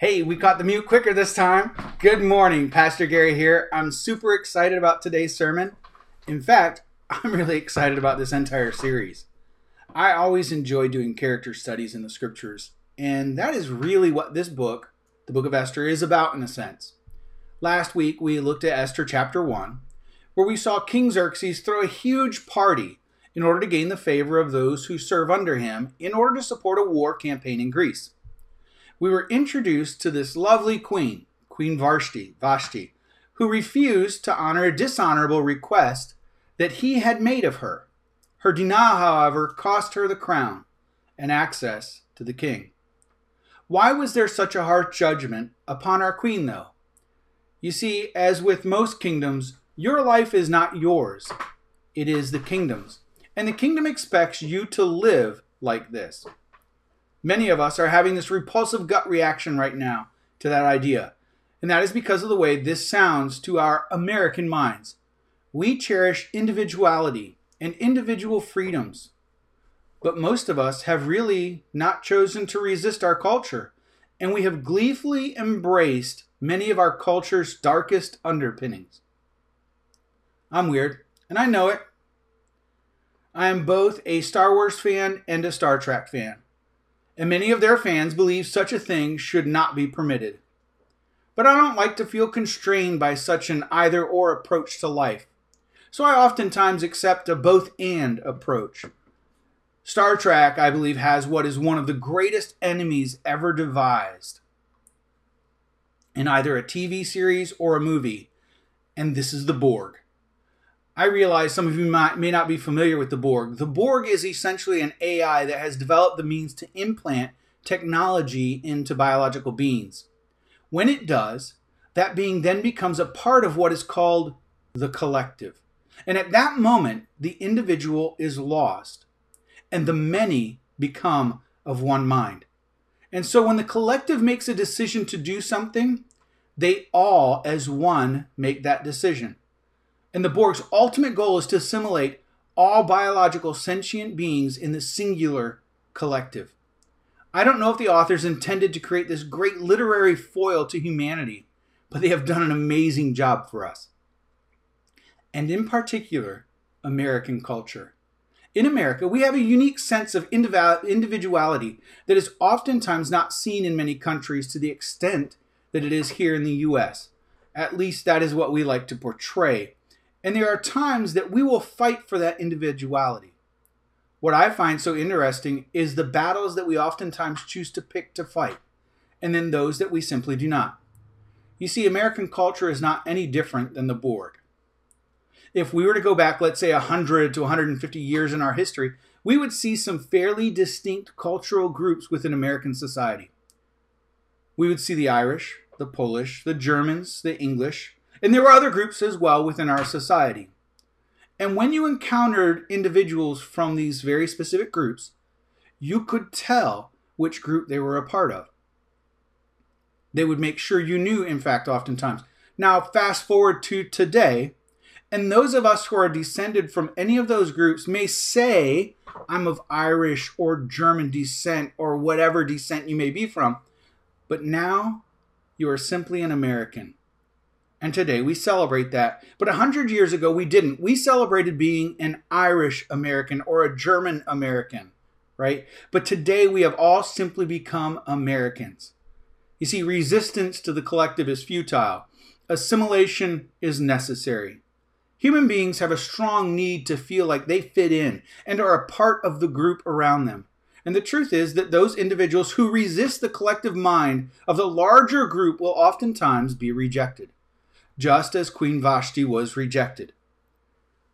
Hey, we caught the mute quicker this time. Good morning, Pastor Gary here. I'm super excited about today's sermon. In fact, I'm really excited about this entire series. I always enjoy doing character studies in the scriptures, and that is really what this book, the book of Esther, is about in a sense. Last week, we looked at Esther chapter 1, where we saw King Xerxes throw a huge party in order to gain the favor of those who serve under him in order to support a war campaign in Greece we were introduced to this lovely queen, Queen Vashti, Vashti, who refused to honor a dishonorable request that he had made of her. Her denial, however, cost her the crown and access to the king. Why was there such a harsh judgment upon our queen, though? You see, as with most kingdoms, your life is not yours, it is the kingdom's. And the kingdom expects you to live like this. Many of us are having this repulsive gut reaction right now to that idea, and that is because of the way this sounds to our American minds. We cherish individuality and individual freedoms, but most of us have really not chosen to resist our culture, and we have gleefully embraced many of our culture's darkest underpinnings. I'm weird, and I know it. I am both a Star Wars fan and a Star Trek fan and many of their fans believe such a thing should not be permitted. But I don't like to feel constrained by such an either or approach to life, so I oftentimes accept a both and approach. Star Trek, I believe, has what is one of the greatest enemies ever devised in either a TV series or a movie, and this is the Borg. I realize some of you might, may not be familiar with the Borg. The Borg is essentially an AI that has developed the means to implant technology into biological beings. When it does, that being then becomes a part of what is called the collective. And at that moment, the individual is lost, and the many become of one mind. And so when the collective makes a decision to do something, they all, as one, make that decision. And the Borg's ultimate goal is to assimilate all biological sentient beings in the singular collective. I don't know if the authors intended to create this great literary foil to humanity, but they have done an amazing job for us. And in particular, American culture. In America, we have a unique sense of individuality that is oftentimes not seen in many countries to the extent that it is here in the US. At least that is what we like to portray and there are times that we will fight for that individuality. What I find so interesting is the battles that we oftentimes choose to pick to fight, and then those that we simply do not. You see, American culture is not any different than the Borg. If we were to go back, let's say 100 to 150 years in our history, we would see some fairly distinct cultural groups within American society. We would see the Irish, the Polish, the Germans, the English, and there were other groups as well within our society. And when you encountered individuals from these very specific groups, you could tell which group they were a part of. They would make sure you knew, in fact, oftentimes. Now, fast forward to today, and those of us who are descended from any of those groups may say, I'm of Irish or German descent or whatever descent you may be from, but now you are simply an American. And today we celebrate that. But a hundred years ago we didn't. We celebrated being an Irish American or a German American, right? But today we have all simply become Americans. You see, resistance to the collective is futile. Assimilation is necessary. Human beings have a strong need to feel like they fit in and are a part of the group around them. And the truth is that those individuals who resist the collective mind of the larger group will oftentimes be rejected just as Queen Vashti was rejected.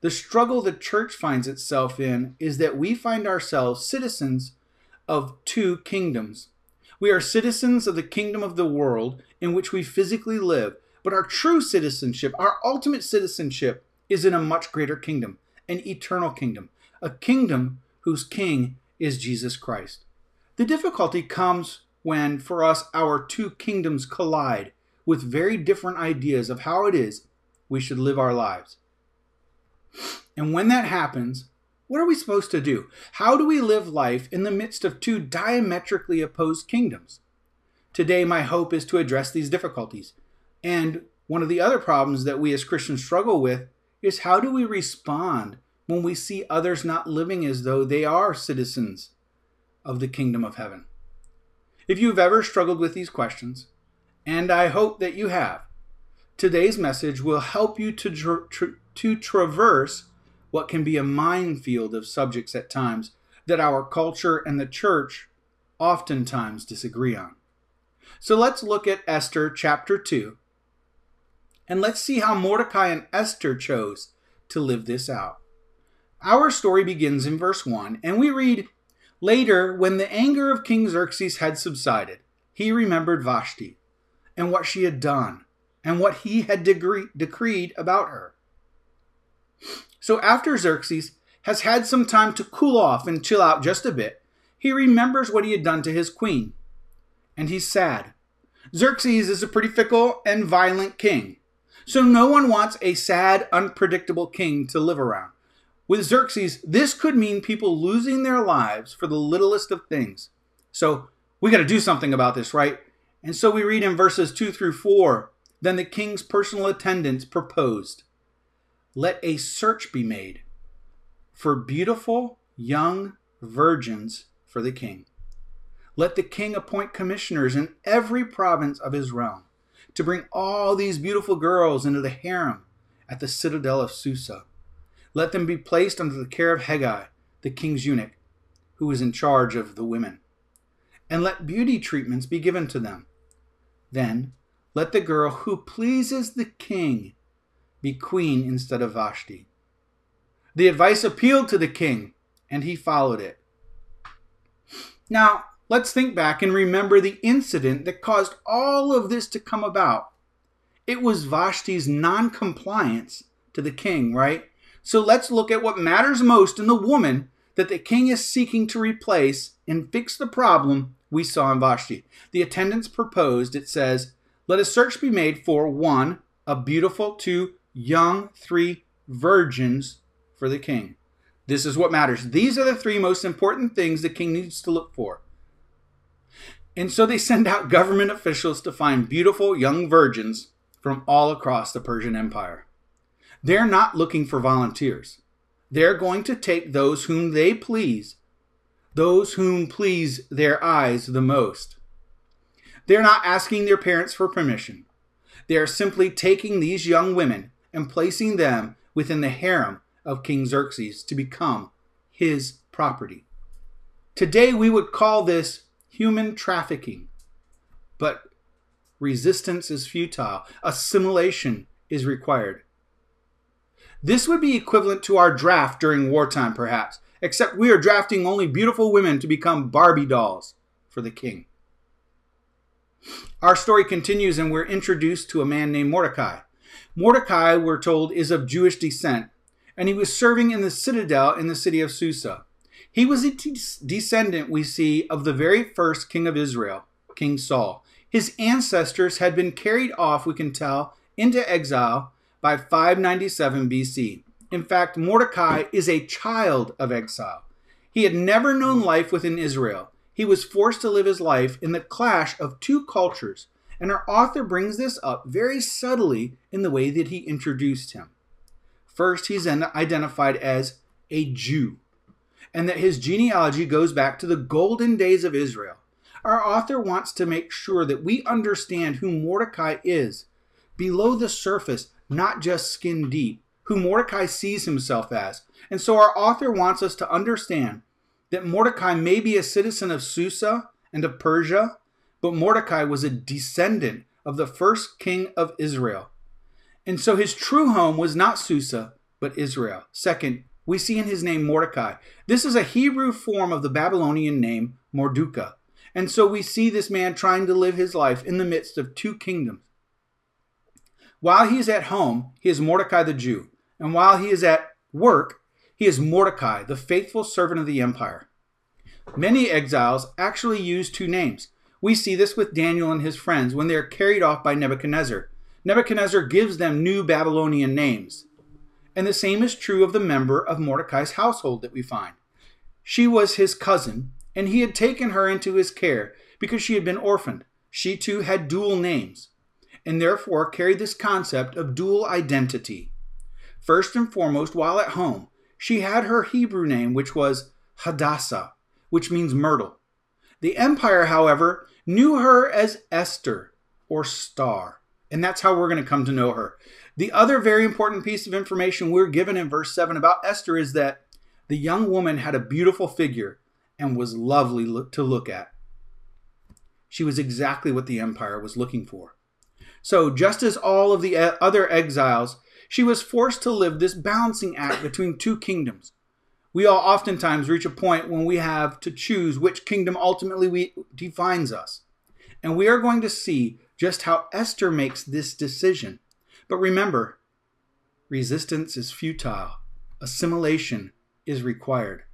The struggle the church finds itself in is that we find ourselves citizens of two kingdoms. We are citizens of the kingdom of the world in which we physically live, but our true citizenship, our ultimate citizenship, is in a much greater kingdom, an eternal kingdom, a kingdom whose king is Jesus Christ. The difficulty comes when, for us, our two kingdoms collide with very different ideas of how it is we should live our lives. And when that happens, what are we supposed to do? How do we live life in the midst of two diametrically opposed kingdoms? Today, my hope is to address these difficulties. And one of the other problems that we as Christians struggle with is how do we respond when we see others not living as though they are citizens of the kingdom of heaven? If you've ever struggled with these questions, and I hope that you have, today's message will help you to, tra- tra- to traverse what can be a minefield of subjects at times that our culture and the church oftentimes disagree on. So let's look at Esther chapter 2, and let's see how Mordecai and Esther chose to live this out. Our story begins in verse 1, and we read Later, when the anger of King Xerxes had subsided, he remembered Vashti and what she had done and what he had decree- decreed about her. So after Xerxes has had some time to cool off and chill out just a bit, he remembers what he had done to his queen. And he's sad. Xerxes is a pretty fickle and violent king. So no one wants a sad, unpredictable king to live around. With Xerxes, this could mean people losing their lives for the littlest of things. So we got to do something about this, right? And so we read in verses 2 through 4 Then the king's personal attendants proposed, Let a search be made for beautiful young virgins for the king. Let the king appoint commissioners in every province of his realm to bring all these beautiful girls into the harem at the citadel of Susa let them be placed under the care of Hegai, the king's eunuch, who is in charge of the women. And let beauty treatments be given to them. Then let the girl who pleases the king be queen instead of Vashti. The advice appealed to the king, and he followed it. Now, let's think back and remember the incident that caused all of this to come about. It was Vashti's non-compliance to the king, right? So let's look at what matters most in the woman that the king is seeking to replace and fix the problem we saw in Vashti. The attendants proposed, it says, let a search be made for one, a beautiful, two, young, three virgins for the king. This is what matters. These are the three most important things the king needs to look for. And so they send out government officials to find beautiful young virgins from all across the Persian Empire. They're not looking for volunteers. They're going to take those whom they please, those whom please their eyes the most. They're not asking their parents for permission. They are simply taking these young women and placing them within the harem of King Xerxes to become his property. Today we would call this human trafficking, but resistance is futile, assimilation is required. This would be equivalent to our draft during wartime, perhaps, except we are drafting only beautiful women to become Barbie dolls for the king. Our story continues, and we're introduced to a man named Mordecai. Mordecai, we're told, is of Jewish descent, and he was serving in the citadel in the city of Susa. He was a descendant, we see, of the very first king of Israel, King Saul. His ancestors had been carried off, we can tell, into exile by 597 BC. In fact, Mordecai is a child of exile. He had never known life within Israel. He was forced to live his life in the clash of two cultures, and our author brings this up very subtly in the way that he introduced him. First, he's identified as a Jew, and that his genealogy goes back to the golden days of Israel. Our author wants to make sure that we understand who Mordecai is below the surface not just skin deep, who Mordecai sees himself as. And so our author wants us to understand that Mordecai may be a citizen of Susa and of Persia, but Mordecai was a descendant of the first king of Israel. And so his true home was not Susa, but Israel. Second, we see in his name Mordecai. This is a Hebrew form of the Babylonian name Morduka. And so we see this man trying to live his life in the midst of two kingdoms. While he is at home, he is Mordecai the Jew, and while he is at work, he is Mordecai, the faithful servant of the empire. Many exiles actually use two names. We see this with Daniel and his friends when they are carried off by Nebuchadnezzar. Nebuchadnezzar gives them new Babylonian names. And the same is true of the member of Mordecai's household that we find. She was his cousin, and he had taken her into his care because she had been orphaned. she too had dual names, and therefore carried this concept of dual identity. First and foremost, while at home, she had her Hebrew name, which was Hadassah, which means myrtle. The empire, however, knew her as Esther or Star, and that's how we're going to come to know her. The other very important piece of information we're given in verse 7 about Esther is that the young woman had a beautiful figure and was lovely to look at. She was exactly what the empire was looking for. So, just as all of the other exiles, she was forced to live this balancing act between two kingdoms. We all oftentimes reach a point when we have to choose which kingdom ultimately we, defines us. And we are going to see just how Esther makes this decision. But remember, resistance is futile, assimilation is required.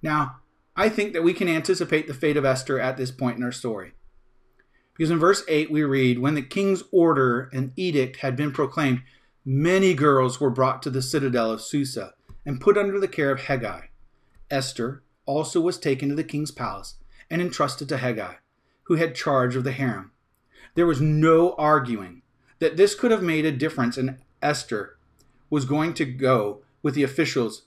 Now, I think that we can anticipate the fate of Esther at this point in our story. Because in verse 8 we read, When the king's order and edict had been proclaimed, many girls were brought to the citadel of Susa and put under the care of Haggai. Esther also was taken to the king's palace and entrusted to Haggai, who had charge of the harem. There was no arguing that this could have made a difference, and Esther was going to go with the officials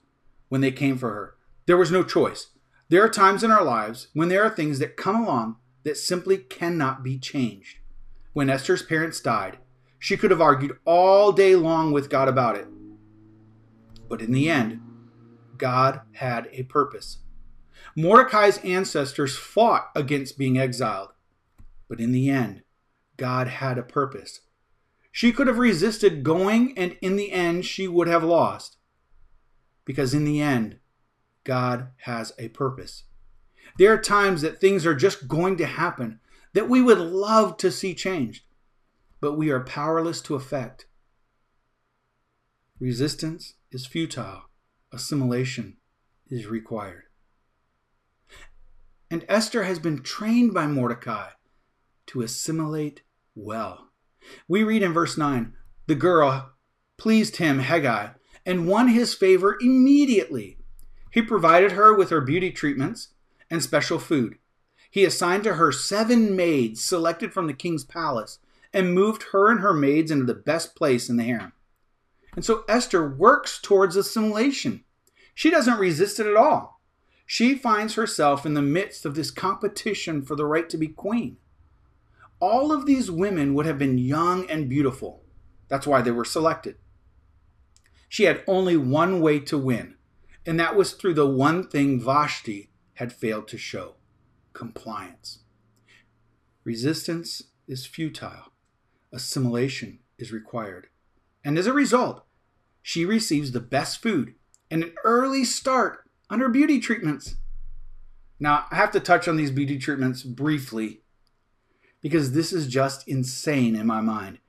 when they came for her. There was no choice. There are times in our lives when there are things that come along that simply cannot be changed. When Esther's parents died, she could have argued all day long with God about it. But in the end, God had a purpose. Mordecai's ancestors fought against being exiled, but in the end, God had a purpose. She could have resisted going, and in the end, she would have lost. Because in the end, God has a purpose. There are times that things are just going to happen that we would love to see changed, but we are powerless to affect. Resistance is futile, assimilation is required. And Esther has been trained by Mordecai to assimilate well. We read in verse 9 the girl pleased him, Haggai, and won his favor immediately. He provided her with her beauty treatments and special food. He assigned to her seven maids selected from the king's palace and moved her and her maids into the best place in the harem. And so Esther works towards assimilation. She doesn't resist it at all. She finds herself in the midst of this competition for the right to be queen. All of these women would have been young and beautiful. That's why they were selected. She had only one way to win, and that was through the one thing Vashti had failed to show compliance. Resistance is futile, assimilation is required. And as a result, she receives the best food and an early start on her beauty treatments. Now, I have to touch on these beauty treatments briefly because this is just insane in my mind.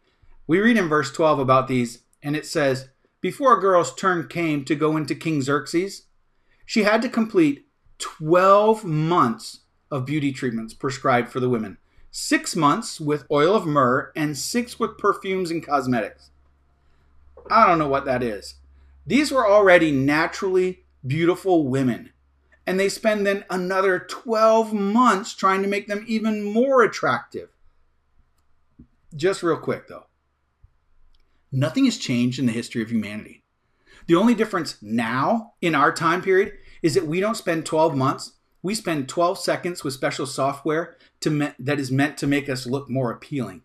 We read in verse 12 about these, and it says, Before a girl's turn came to go into King Xerxes, she had to complete 12 months of beauty treatments prescribed for the women six months with oil of myrrh, and six with perfumes and cosmetics. I don't know what that is. These were already naturally beautiful women, and they spend then another 12 months trying to make them even more attractive. Just real quick though, nothing has changed in the history of humanity. The only difference now in our time period is that we don't spend 12 months, we spend 12 seconds with special software me- that is meant to make us look more appealing.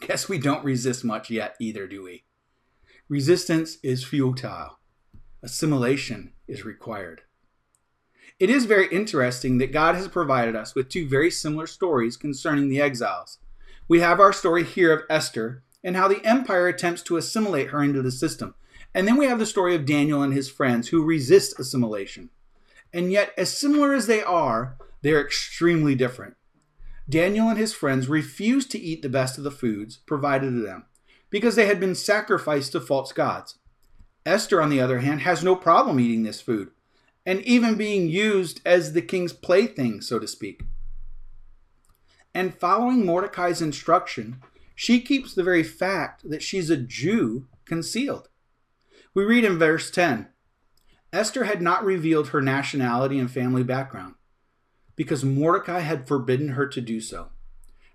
Guess we don't resist much yet either, do we? Resistance is futile. Assimilation is required. It is very interesting that God has provided us with two very similar stories concerning the exiles. We have our story here of Esther and how the empire attempts to assimilate her into the system. And then we have the story of Daniel and his friends who resist assimilation. And yet, as similar as they are, they are extremely different. Daniel and his friends refused to eat the best of the foods provided to them because they had been sacrificed to false gods. Esther, on the other hand, has no problem eating this food, and even being used as the king's plaything, so to speak. And following Mordecai's instruction, she keeps the very fact that she's a Jew concealed. We read in verse 10 Esther had not revealed her nationality and family background because Mordecai had forbidden her to do so.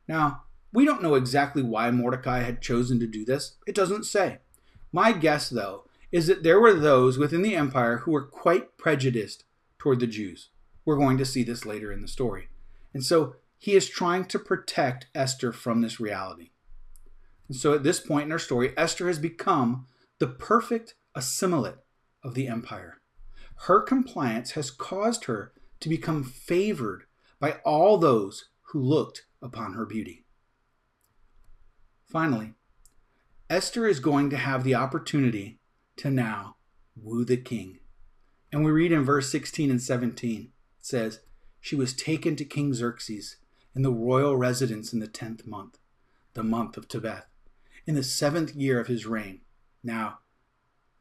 Now, we don't know exactly why Mordecai had chosen to do this. It doesn't say. My guess, though, is that there were those within the empire who were quite prejudiced toward the Jews. We're going to see this later in the story. And so he is trying to protect Esther from this reality. And so at this point in our story, Esther has become the perfect assimilate of the empire. Her compliance has caused her to become favored by all those who looked upon her beauty. Finally, Esther is going to have the opportunity to now woo the king. And we read in verse 16 and 17, it says, She was taken to King Xerxes in the royal residence in the tenth month, the month of Tebeth, in the seventh year of his reign. Now,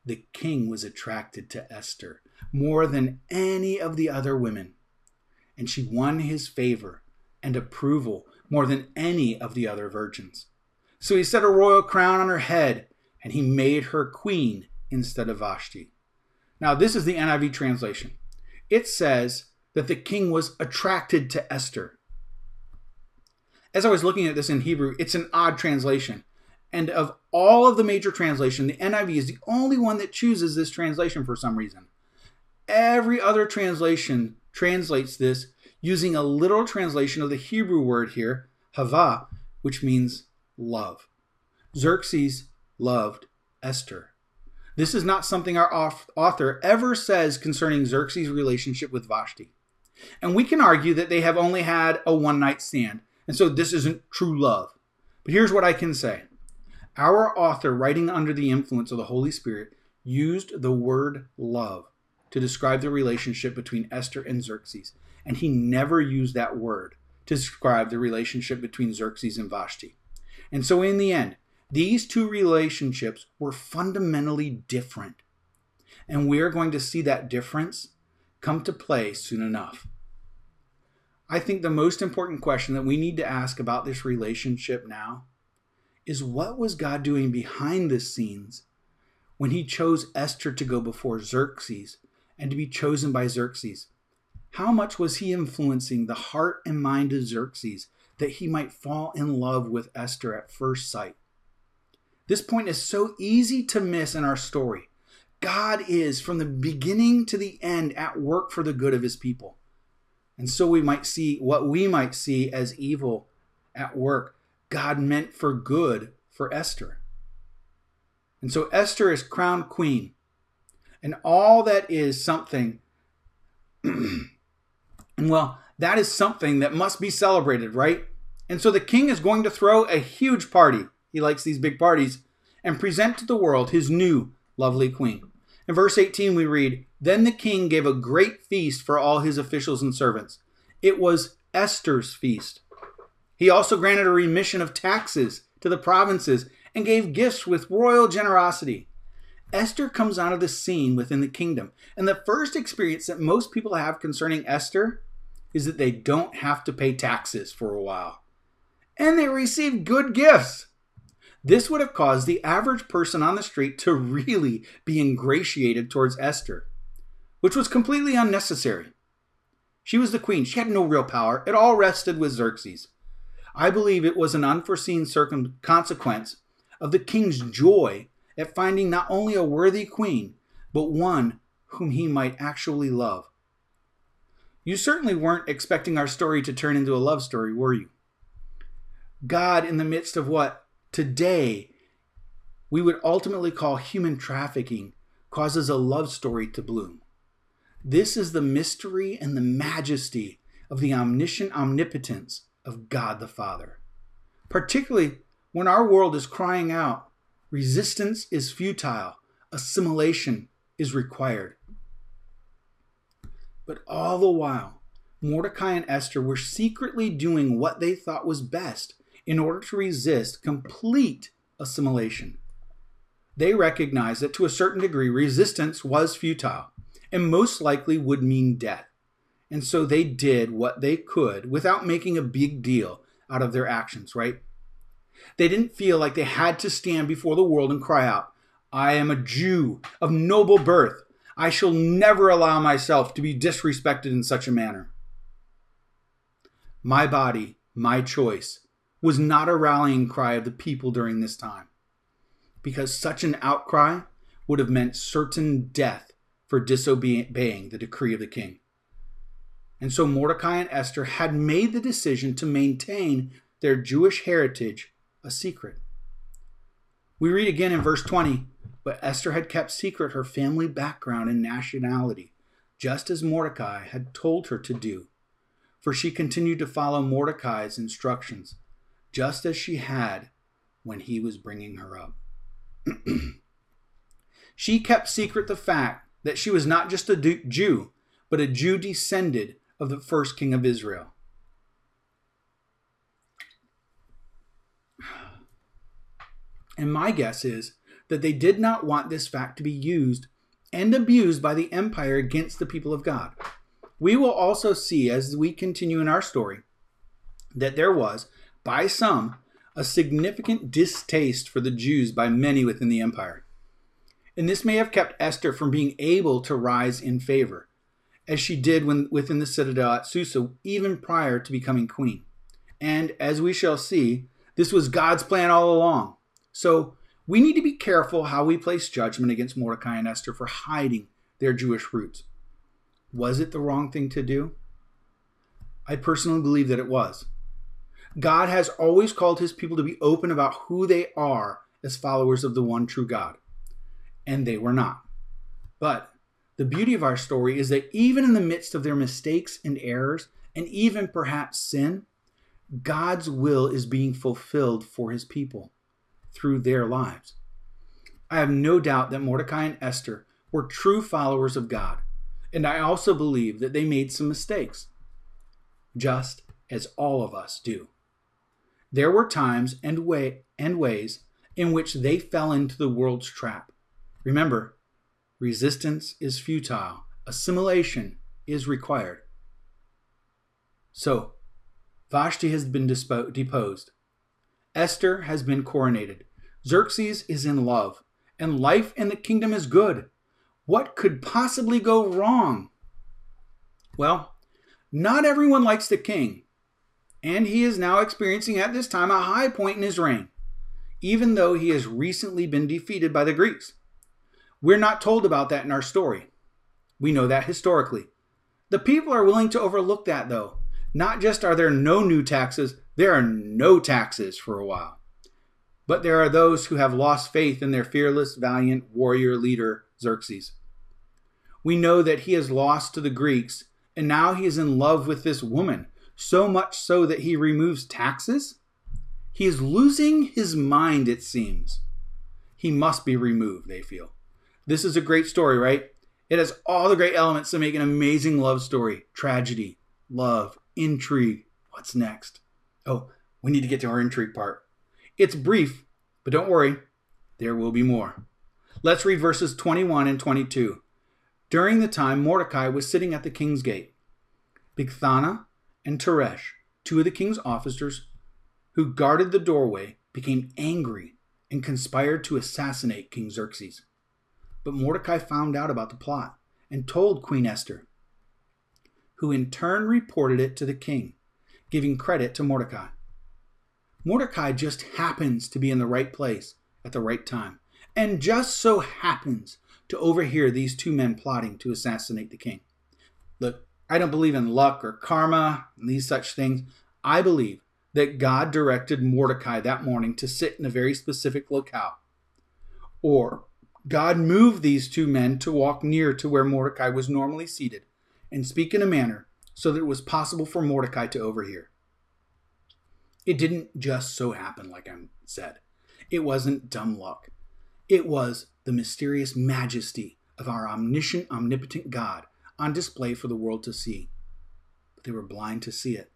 the king was attracted to Esther more than any of the other women, and she won his favor and approval more than any of the other virgins. So he set a royal crown on her head, and he made her queen instead of Vashti. Now, this is the NIV translation. It says that the king was attracted to Esther. As I was looking at this in Hebrew, it's an odd translation. And of all of the major translation, the NIV is the only one that chooses this translation for some reason. Every other translation translates this using a literal translation of the Hebrew word here, hava, which means love. Xerxes loved Esther. This is not something our author ever says concerning Xerxes' relationship with Vashti. And we can argue that they have only had a one night stand, and so this isn't true love. But here's what I can say our author, writing under the influence of the Holy Spirit, used the word love to describe the relationship between Esther and Xerxes, and he never used that word to describe the relationship between Xerxes and Vashti. And so, in the end, these two relationships were fundamentally different. And we are going to see that difference come to play soon enough. I think the most important question that we need to ask about this relationship now is what was God doing behind the scenes when he chose Esther to go before Xerxes and to be chosen by Xerxes? How much was he influencing the heart and mind of Xerxes that he might fall in love with Esther at first sight? This point is so easy to miss in our story. God is, from the beginning to the end, at work for the good of his people. And so we might see what we might see as evil at work, God meant for good for Esther. And so Esther is crowned queen. And all that is something, and well, that is something that must be celebrated, right? And so the king is going to throw a huge party he likes these big parties, and present to the world his new lovely queen. In verse 18, we read Then the king gave a great feast for all his officials and servants. It was Esther's feast. He also granted a remission of taxes to the provinces and gave gifts with royal generosity. Esther comes out of the scene within the kingdom, and the first experience that most people have concerning Esther is that they don't have to pay taxes for a while. And they receive good gifts. This would have caused the average person on the street to really be ingratiated towards Esther, which was completely unnecessary. She was the queen, she had no real power, it all rested with Xerxes. I believe it was an unforeseen circum- consequence of the king's joy at finding not only a worthy queen, but one whom he might actually love. You certainly weren't expecting our story to turn into a love story, were you? God, in the midst of what today we would ultimately call human trafficking causes a love story to bloom. This is the mystery and the majesty of the omniscient omnipotence of God the Father. Particularly when our world is crying out, resistance is futile, assimilation is required. But all the while, Mordecai and Esther were secretly doing what they thought was best in order to resist complete assimilation. They recognized that to a certain degree, resistance was futile and most likely would mean death. And so they did what they could without making a big deal out of their actions, right? They didn't feel like they had to stand before the world and cry out, I am a Jew of noble birth. I shall never allow myself to be disrespected in such a manner. My body, my choice, was not a rallying cry of the people during this time, because such an outcry would have meant certain death for disobeying the decree of the king. And so Mordecai and Esther had made the decision to maintain their Jewish heritage a secret. We read again in verse 20 but Esther had kept secret her family background and nationality, just as Mordecai had told her to do. For she continued to follow Mordecai's instructions, just as she had when he was bringing her up. she kept secret the fact that she was not just a Jew, but a Jew descended of the first king of Israel. And my guess is that they did not want this fact to be used and abused by the empire against the people of God. We will also see as we continue in our story that there was, by some, a significant distaste for the Jews by many within the empire. And this may have kept Esther from being able to rise in favor, as she did when, within the citadel at Susa, even prior to becoming queen. And as we shall see, this was God's plan all along. So we need to be careful how we place judgment against Mordecai and Esther for hiding their Jewish roots. Was it the wrong thing to do? I personally believe that it was. God has always called his people to be open about who they are as followers of the one true God, and they were not. But the beauty of our story is that even in the midst of their mistakes and errors, and even perhaps sin, God's will is being fulfilled for his people through their lives. I have no doubt that Mordecai and Esther were true followers of God, and I also believe that they made some mistakes, just as all of us do. There were times and way and ways in which they fell into the world's trap. Remember, resistance is futile, assimilation is required. So, Vashti has been deposed. Esther has been coronated. Xerxes is in love, and life in the kingdom is good. What could possibly go wrong? Well, not everyone likes the king, and he is now experiencing at this time a high point in his reign, even though he has recently been defeated by the Greeks. We're not told about that in our story. We know that historically. The people are willing to overlook that, though. Not just are there no new taxes, there are no taxes for a while. But there are those who have lost faith in their fearless, valiant warrior leader, Xerxes. We know that he has lost to the Greeks, and now he is in love with this woman, so much so that he removes taxes? He is losing his mind, it seems. He must be removed, they feel. This is a great story, right? It has all the great elements to make an amazing love story tragedy, love, intrigue. What's next? Oh, we need to get to our intrigue part. It's brief, but don't worry, there will be more. Let's read verses 21 and 22. During the time Mordecai was sitting at the king's gate, Bigthana and Teresh, two of the king's officers who guarded the doorway, became angry and conspired to assassinate King Xerxes. But Mordecai found out about the plot and told Queen Esther, who in turn reported it to the king, giving credit to Mordecai. Mordecai just happens to be in the right place at the right time, and just so happens to overhear these two men plotting to assassinate the king. Look, I don't believe in luck or karma and these such things. I believe that God directed Mordecai that morning to sit in a very specific locale. Or God moved these two men to walk near to where Mordecai was normally seated and speak in a manner so that it was possible for Mordecai to overhear. It didn't just so happen, like I said. It wasn't dumb luck. It was the mysterious majesty of our omniscient, omnipotent God on display for the world to see. But they were blind to see it.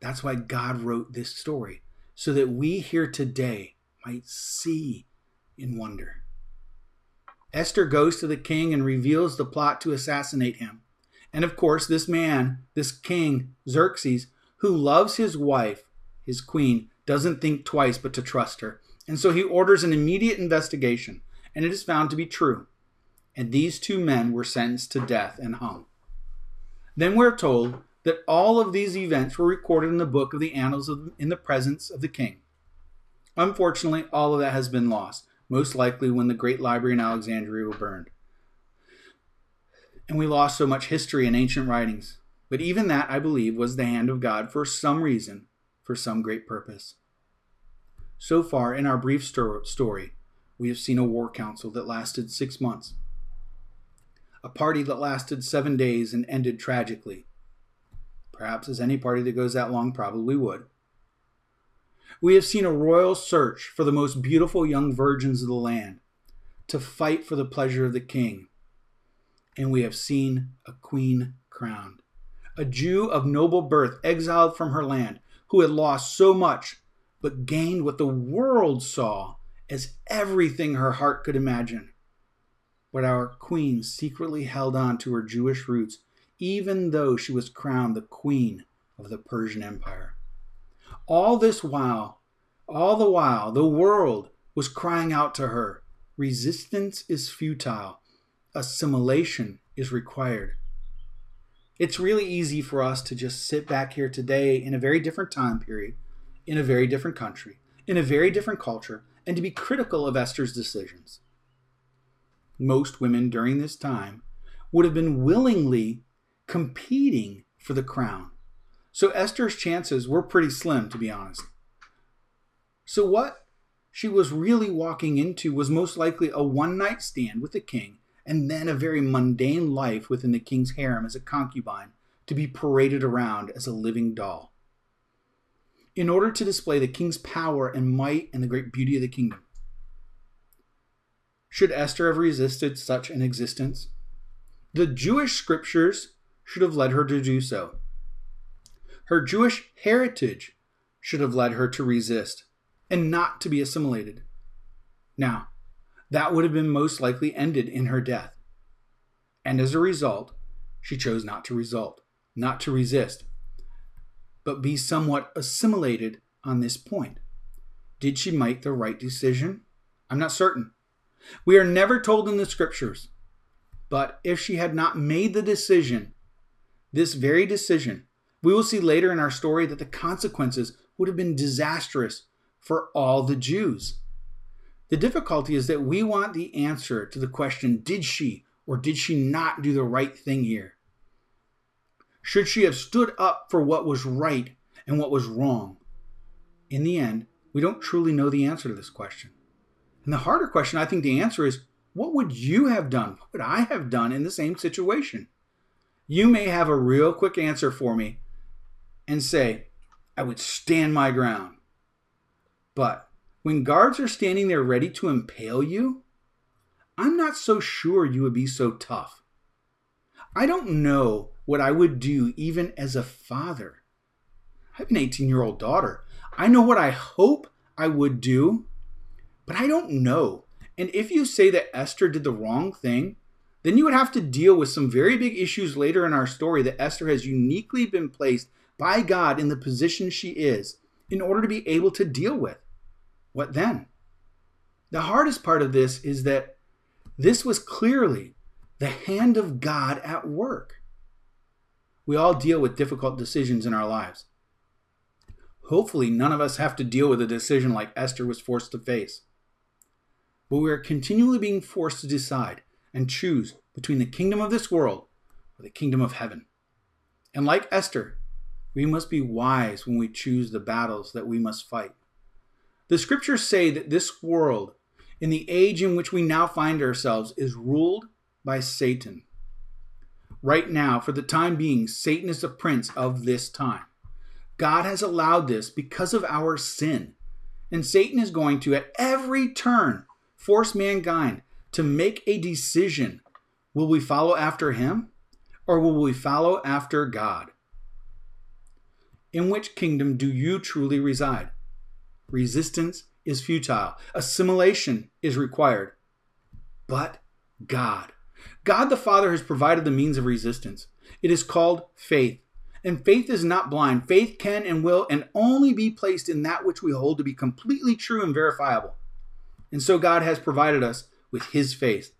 That's why God wrote this story, so that we here today might see in wonder. Esther goes to the king and reveals the plot to assassinate him. And of course, this man, this king, Xerxes, who loves his wife, his queen, doesn't think twice but to trust her. And so he orders an immediate investigation, and it is found to be true. And these two men were sentenced to death and hung. Then we're told that all of these events were recorded in the book of the annals of, in the presence of the king. Unfortunately, all of that has been lost, most likely when the great library in Alexandria was burned. And we lost so much history and ancient writings. But even that, I believe, was the hand of God for some reason, for some great purpose. So far, in our brief story, we have seen a war council that lasted six months, a party that lasted seven days and ended tragically, perhaps as any party that goes that long probably would. We have seen a royal search for the most beautiful young virgins of the land to fight for the pleasure of the king. And we have seen a queen crowned, a Jew of noble birth exiled from her land, who had lost so much but gained what the world saw as everything her heart could imagine. But our queen secretly held on to her Jewish roots, even though she was crowned the queen of the Persian Empire. All this while, all the while, the world was crying out to her resistance is futile, assimilation is required. It's really easy for us to just sit back here today in a very different time period, in a very different country, in a very different culture, and to be critical of Esther's decisions. Most women during this time would have been willingly competing for the crown. So Esther's chances were pretty slim, to be honest. So, what she was really walking into was most likely a one night stand with the king and then a very mundane life within the king's harem as a concubine to be paraded around as a living doll in order to display the king's power and might and the great beauty of the kingdom. Should Esther have resisted such an existence? The Jewish scriptures should have led her to do so. Her Jewish heritage should have led her to resist and not to be assimilated. Now, that would have been most likely ended in her death. And as a result, she chose not to result, not to resist, but be somewhat assimilated on this point. Did she make the right decision? I'm not certain. We are never told in the scriptures. But if she had not made the decision, this very decision, we will see later in our story that the consequences would have been disastrous for all the Jews. The difficulty is that we want the answer to the question did she or did she not do the right thing here? Should she have stood up for what was right and what was wrong? In the end, we don't truly know the answer to this question. And the harder question, I think the answer is what would you have done? What would I have done in the same situation? You may have a real quick answer for me and say, I would stand my ground. But when guards are standing there ready to impale you, I'm not so sure you would be so tough. I don't know what I would do even as a father. I have an 18 year old daughter. I know what I hope I would do, but I don't know. And if you say that Esther did the wrong thing, then you would have to deal with some very big issues later in our story that Esther has uniquely been placed by God in the position she is in order to be able to deal with. What then? The hardest part of this is that this was clearly the hand of God at work. We all deal with difficult decisions in our lives. Hopefully, none of us have to deal with a decision like Esther was forced to face. But we are continually being forced to decide and choose between the kingdom of this world or the kingdom of heaven. And like Esther, we must be wise when we choose the battles that we must fight. The scriptures say that this world, in the age in which we now find ourselves, is ruled by Satan. Right now, for the time being, Satan is the prince of this time. God has allowed this because of our sin. And Satan is going to, at every turn, force mankind to make a decision. Will we follow after him or will we follow after God? In which kingdom do you truly reside? Resistance is futile, assimilation is required. But God. God the Father has provided the means of resistance. It is called faith. And faith is not blind. Faith can and will and only be placed in that which we hold to be completely true and verifiable. And so God has provided us with his faith.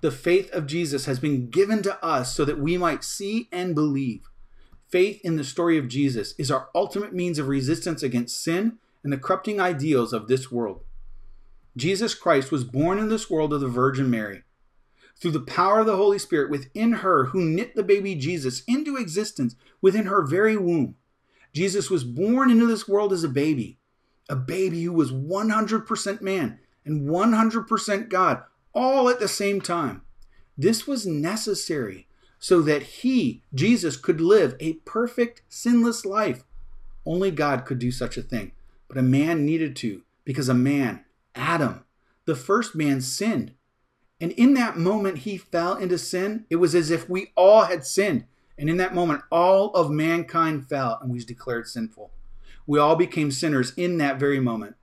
The faith of Jesus has been given to us so that we might see and believe. faith in the story of Jesus is our ultimate means of resistance against sin and the corrupting ideals of this world. Jesus Christ was born in this world of the Virgin Mary. Through the power of the Holy Spirit within her, who knit the baby Jesus into existence within her very womb, Jesus was born into this world as a baby, a baby who was 100% man and 100% God, all at the same time. This was necessary so that he, Jesus, could live a perfect, sinless life. Only God could do such a thing, but a man needed to because a man, Adam, the first man, sinned. And in that moment, he fell into sin. It was as if we all had sinned. And in that moment, all of mankind fell and was declared sinful. We all became sinners in that very moment.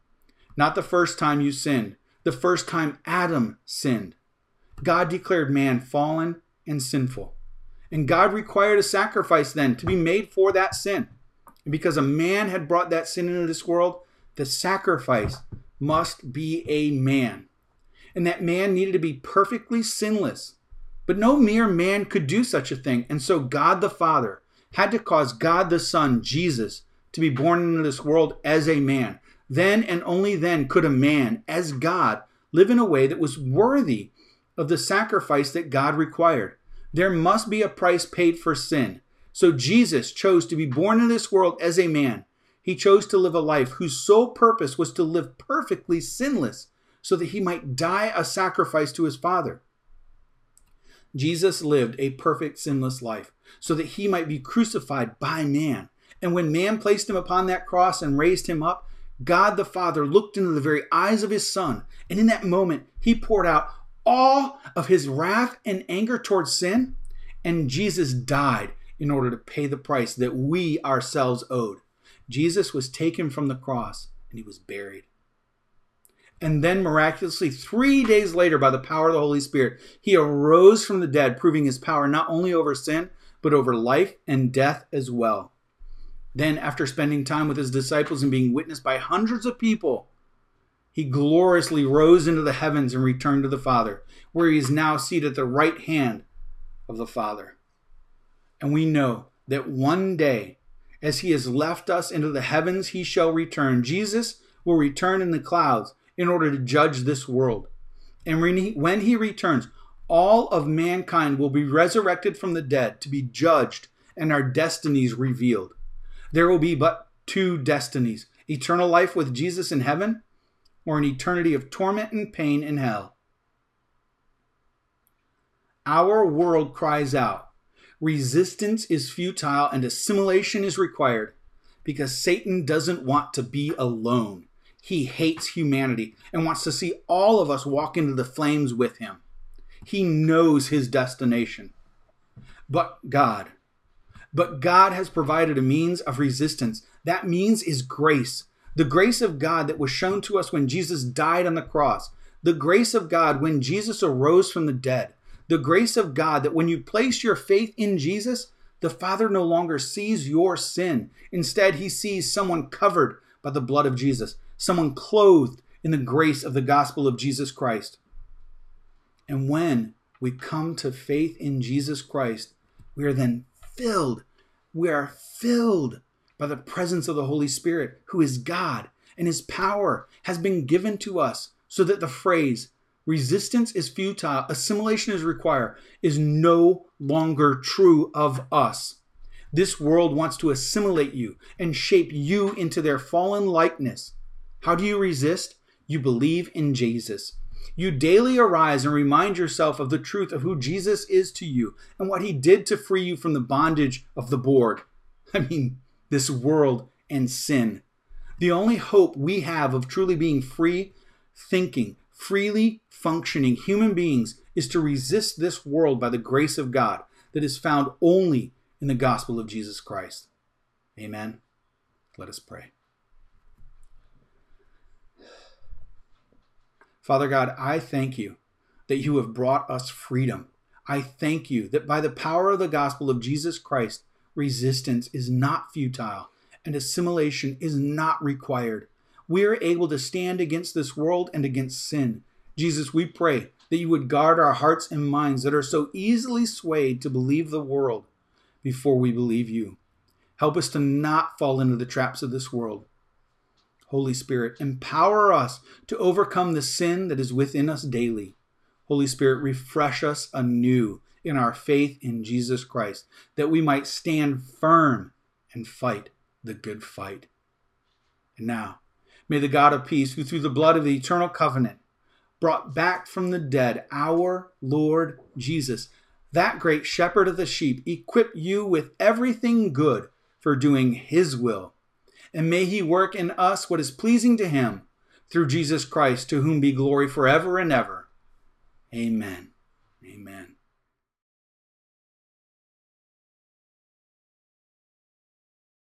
Not the first time you sinned, the first time Adam sinned. God declared man fallen and sinful. And God required a sacrifice then to be made for that sin. And because a man had brought that sin into this world, the sacrifice must be a man. And that man needed to be perfectly sinless. But no mere man could do such a thing. And so God the Father had to cause God the Son, Jesus, to be born into this world as a man. Then and only then could a man, as God, live in a way that was worthy of the sacrifice that God required. There must be a price paid for sin. So Jesus chose to be born in this world as a man. He chose to live a life whose sole purpose was to live perfectly sinless so that he might die a sacrifice to his Father. Jesus lived a perfect sinless life so that he might be crucified by man. And when man placed him upon that cross and raised him up, God the Father looked into the very eyes of his Son, and in that moment, he poured out all of his wrath and anger towards sin, and Jesus died in order to pay the price that we ourselves owed. Jesus was taken from the cross and he was buried. And then, miraculously, three days later, by the power of the Holy Spirit, he arose from the dead, proving his power not only over sin, but over life and death as well. Then, after spending time with his disciples and being witnessed by hundreds of people, he gloriously rose into the heavens and returned to the Father, where he is now seated at the right hand of the Father. And we know that one day, as he has left us into the heavens, he shall return. Jesus will return in the clouds in order to judge this world. And when he, returns, all of mankind will be resurrected from the dead to be judged and our destinies revealed. There will be but two destinies eternal life with Jesus in heaven or an eternity of torment and pain in hell. Our world cries out. Resistance is futile and assimilation is required because Satan doesn't want to be alone. He hates humanity and wants to see all of us walk into the flames with him. He knows his destination. But God, but God has provided a means of resistance. That means is grace. The grace of God that was shown to us when Jesus died on the cross. The grace of God when Jesus arose from the dead. The grace of God that when you place your faith in Jesus, the Father no longer sees your sin. Instead, he sees someone covered by the blood of Jesus, someone clothed in the grace of the gospel of Jesus Christ. And when we come to faith in Jesus Christ, we are then filled. We are filled by the presence of the Holy Spirit, who is God, and his power has been given to us so that the phrase, resistance is futile, assimilation is required, is no longer true of us. This world wants to assimilate you and shape you into their fallen likeness. How do you resist? You believe in Jesus. You daily arise and remind yourself of the truth of who Jesus is to you and what he did to free you from the bondage of the Borg. I mean, this world and sin. The only hope we have of truly being free, thinking, freely functioning human beings is to resist this world by the grace of God that is found only in the gospel of Jesus Christ. Amen. Let us pray. Father God, I thank you that you have brought us freedom. I thank you that by the power of the gospel of Jesus Christ, resistance is not futile and assimilation is not required. We are able to stand against this world and against sin. Jesus, we pray that you would guard our hearts and minds that are so easily swayed to believe the world before we believe you. Help us to not fall into the traps of this world. Holy Spirit, empower us to overcome the sin that is within us daily. Holy Spirit, refresh us anew in our faith in Jesus Christ, that we might stand firm and fight the good fight. And now, may the God of peace, who through the blood of the eternal covenant brought back from the dead our Lord Jesus, that great shepherd of the sheep, equip you with everything good for doing his will. And may he work in us what is pleasing to him through Jesus Christ, to whom be glory forever and ever. Amen. Amen.